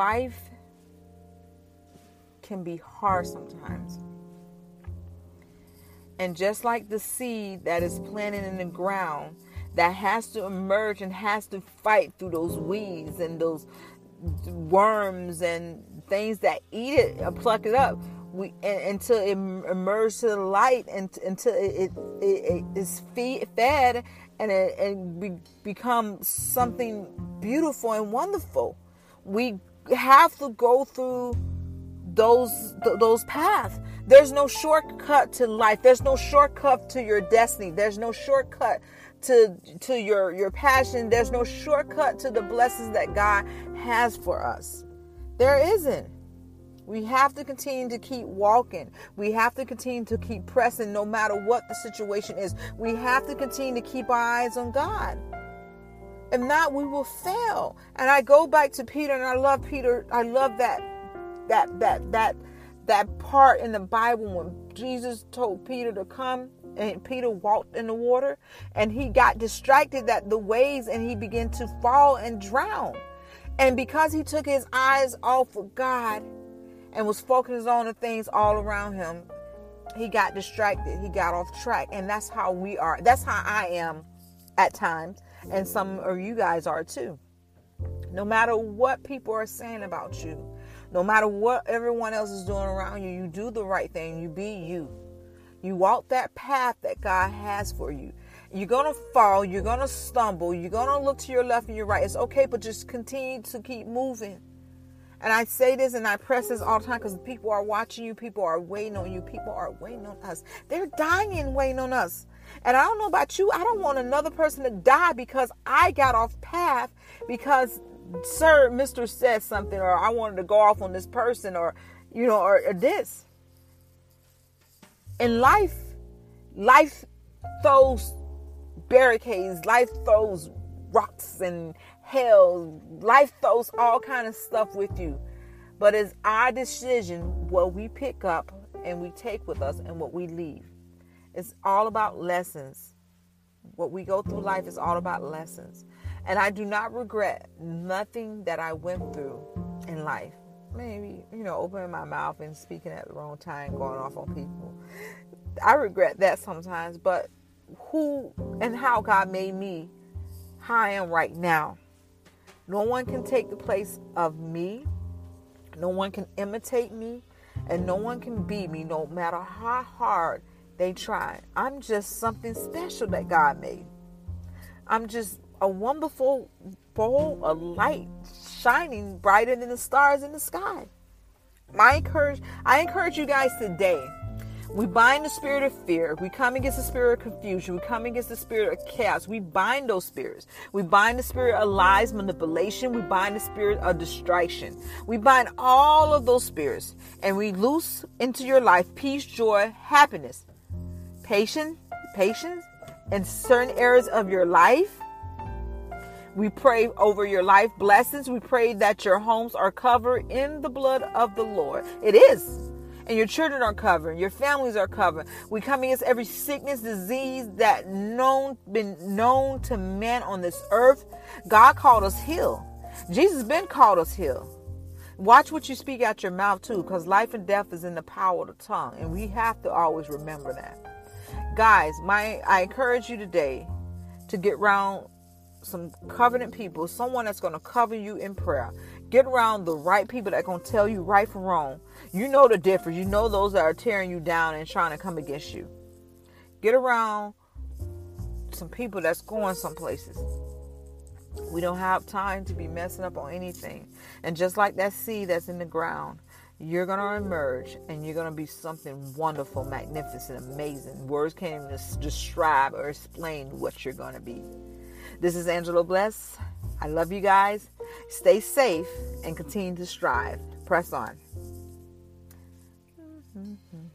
life can be hard sometimes. And just like the seed that is planted in the ground, that has to emerge and has to fight through those weeds and those worms and things that eat it or pluck it up we until it emerges to the light and until it, it, it is feed, fed and it, it be, becomes something beautiful and wonderful we have to go through those those paths there's no shortcut to life there's no shortcut to your destiny there's no shortcut to to your your passion there's no shortcut to the blessings that god has for us there isn't we have to continue to keep walking. We have to continue to keep pressing no matter what the situation is. We have to continue to keep our eyes on God. If not, we will fail. And I go back to Peter and I love Peter. I love that that that that that part in the Bible when Jesus told Peter to come and Peter walked in the water and he got distracted at the waves and he began to fall and drown. And because he took his eyes off of God, and was focused on the things all around him, he got distracted. He got off track. And that's how we are. That's how I am at times. And some of you guys are too. No matter what people are saying about you, no matter what everyone else is doing around you, you do the right thing. You be you. You walk that path that God has for you. You're going to fall. You're going to stumble. You're going to look to your left and your right. It's okay, but just continue to keep moving. And I say this and I press this all the time because people are watching you, people are waiting on you, people are waiting on us. They're dying and waiting on us. And I don't know about you, I don't want another person to die because I got off path because sir, Mr. said something or I wanted to go off on this person or you know or, or this. In life, life throws barricades, life throws rocks and hell, life throws all kind of stuff with you. But it's our decision what we pick up and we take with us and what we leave. It's all about lessons. What we go through life is all about lessons. And I do not regret nothing that I went through in life. Maybe, you know, opening my mouth and speaking at the wrong time, going off on people. I regret that sometimes, but who and how God made me how I am right now no one can take the place of me. No one can imitate me. And no one can be me, no matter how hard they try. I'm just something special that God made. I'm just a wonderful bowl of light shining brighter than the stars in the sky. My encourage I encourage you guys today we bind the spirit of fear. We come against the spirit of confusion. We come against the spirit of chaos. We bind those spirits. We bind the spirit of lies, manipulation. We bind the spirit of distraction. We bind all of those spirits and we loose into your life peace, joy, happiness, patience, patience in certain areas of your life. We pray over your life blessings. We pray that your homes are covered in the blood of the Lord. It is and your children are covered, your families are covered. We come against every sickness, disease that known been known to man on this earth. God called us healed. Jesus been called us healed. Watch what you speak out your mouth too, because life and death is in the power of the tongue, and we have to always remember that. Guys, my I encourage you today to get around some covenant people, someone that's going to cover you in prayer. Get around the right people that are going to tell you right from wrong. You know the difference. You know those that are tearing you down and trying to come against you. Get around some people that's going some places. We don't have time to be messing up on anything. And just like that seed that's in the ground, you're going to emerge and you're going to be something wonderful, magnificent, amazing. Words can't even describe or explain what you're going to be. This is Angela Bless. I love you guys. Stay safe and continue to strive. Press on. Mm-hmm.